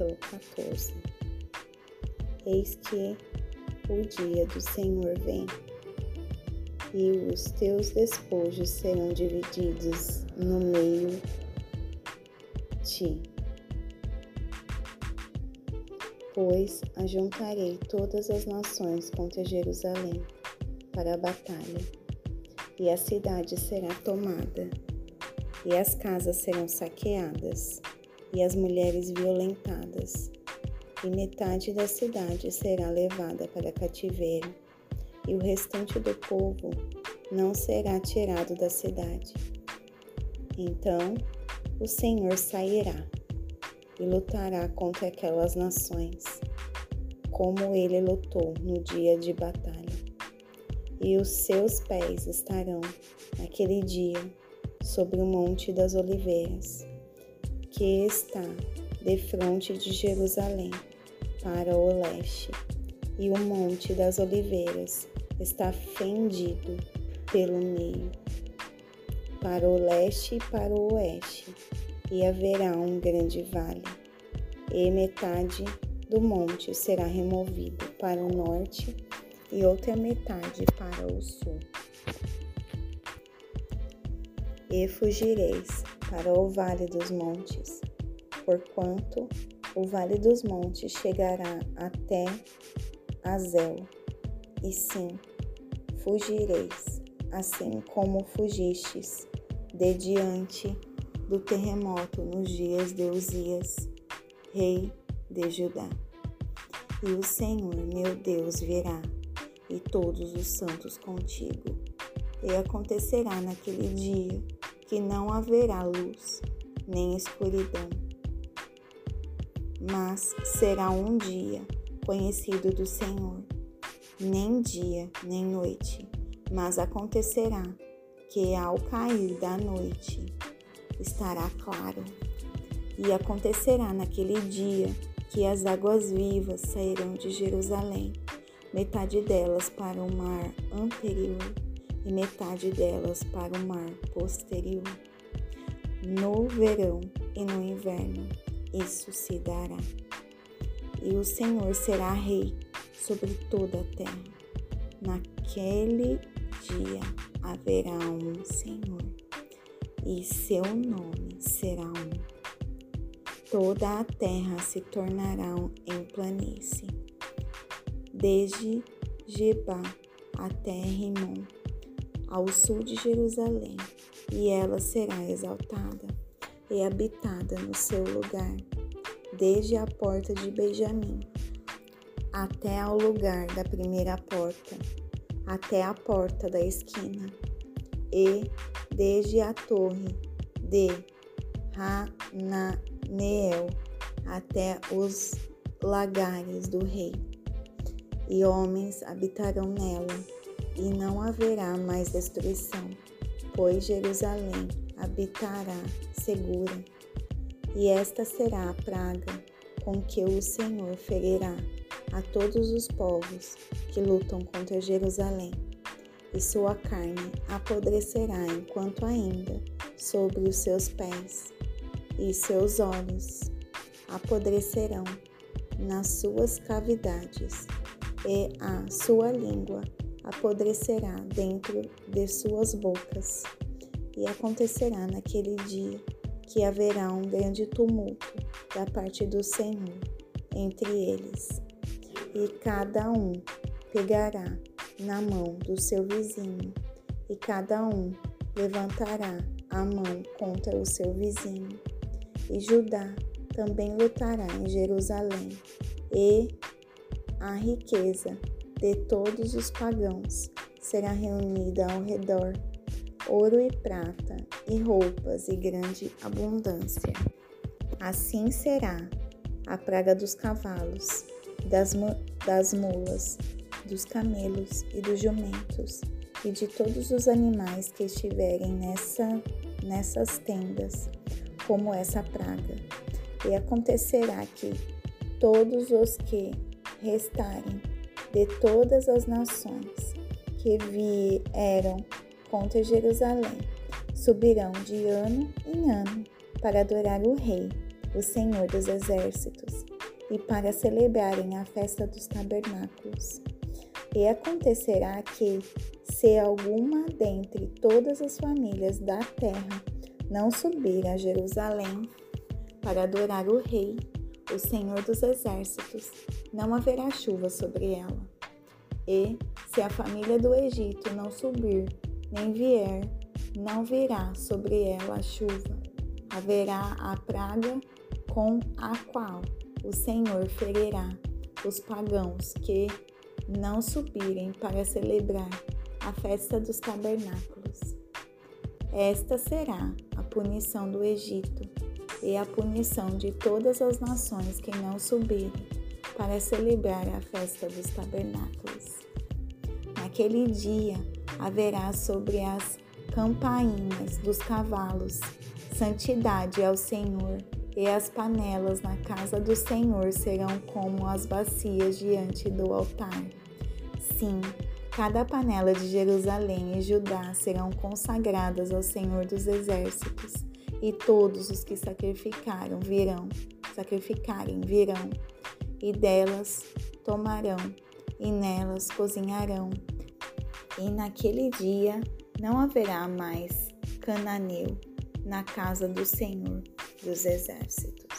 capítulo 14. Eis que o dia do Senhor vem, e os teus despojos serão divididos no meio ti. Pois ajuntarei todas as nações contra Jerusalém para a batalha, e a cidade será tomada, e as casas serão saqueadas e as mulheres violentadas, e metade da cidade será levada para cativeiro, e o restante do povo não será tirado da cidade. Então o Senhor sairá e lutará contra aquelas nações, como ele lutou no dia de batalha. E os seus pés estarão naquele dia sobre o Monte das Oliveiras que está defronte de Jerusalém, para o leste, e o Monte das Oliveiras está fendido pelo meio, para o leste e para o oeste, e haverá um grande vale, e metade do monte será removido para o norte e outra metade para o sul. E fugireis para o vale dos montes, porquanto o vale dos montes chegará até Azel, e sim, fugireis, assim como fugistes de diante do terremoto nos dias de Uzias, rei de Judá. E o Senhor, meu Deus, virá, e todos os santos contigo. E acontecerá naquele dia que não haverá luz nem escuridão, mas será um dia conhecido do Senhor, nem dia nem noite, mas acontecerá que ao cair da noite estará claro. E acontecerá naquele dia que as águas vivas sairão de Jerusalém, metade delas para o mar anterior e metade delas para o mar posterior. No verão e no inverno isso se dará. E o Senhor será rei sobre toda a terra. Naquele dia haverá um Senhor, e seu nome será um. Toda a terra se tornará em planície, desde Geba até Rimon ao sul de Jerusalém, e ela será exaltada e habitada no seu lugar, desde a porta de Benjamim até ao lugar da primeira porta, até a porta da esquina, e desde a torre de Hananeel até os lagares do rei, e homens habitarão nela e não haverá mais destruição, pois Jerusalém habitará segura. E esta será a praga com que o Senhor ferirá a todos os povos que lutam contra Jerusalém, e sua carne apodrecerá enquanto ainda sobre os seus pés, e seus olhos apodrecerão nas suas cavidades, e a sua língua apodrecerá dentro de suas bocas. E acontecerá naquele dia que haverá um grande tumulto da parte do Senhor entre eles, e cada um pegará na mão do seu vizinho, e cada um levantará a mão contra o seu vizinho. E Judá também lutará em Jerusalém, e a riqueza de todos os pagãos será reunida ao redor ouro e prata, e roupas e grande abundância. Assim será a praga dos cavalos, das, das mulas, dos camelos e dos jumentos, e de todos os animais que estiverem nessa, nessas tendas, como essa praga. E acontecerá que todos os que restarem de todas as nações que vieram contra Jerusalém subirão de ano em ano para adorar o Rei o Senhor dos Exércitos, e para celebrarem a festa dos tabernáculos. E acontecerá que, se alguma dentre todas as famílias da terra não subir a Jerusalém para adorar o Rei, o Senhor dos Exércitos, não haverá chuva sobre ela. E, se a família do Egito não subir, nem vier, não virá sobre ela a chuva. Haverá a praga com a qual o Senhor ferirá os pagãos que não subirem para celebrar a festa dos tabernáculos. Esta será a punição do Egito e a punição de todas as nações que não subirem para celebrar a festa dos tabernáculos. Naquele dia haverá sobre as campainhas dos cavalos santidade ao Senhor e as panelas na casa do Senhor serão como as bacias diante do altar. Sim, cada panela de Jerusalém e Judá serão consagradas ao Senhor dos exércitos, e todos os que sacrificaram virão, sacrificarem virão, e delas tomarão, e nelas cozinharão. E naquele dia não haverá mais cananeu na casa do Senhor dos exércitos.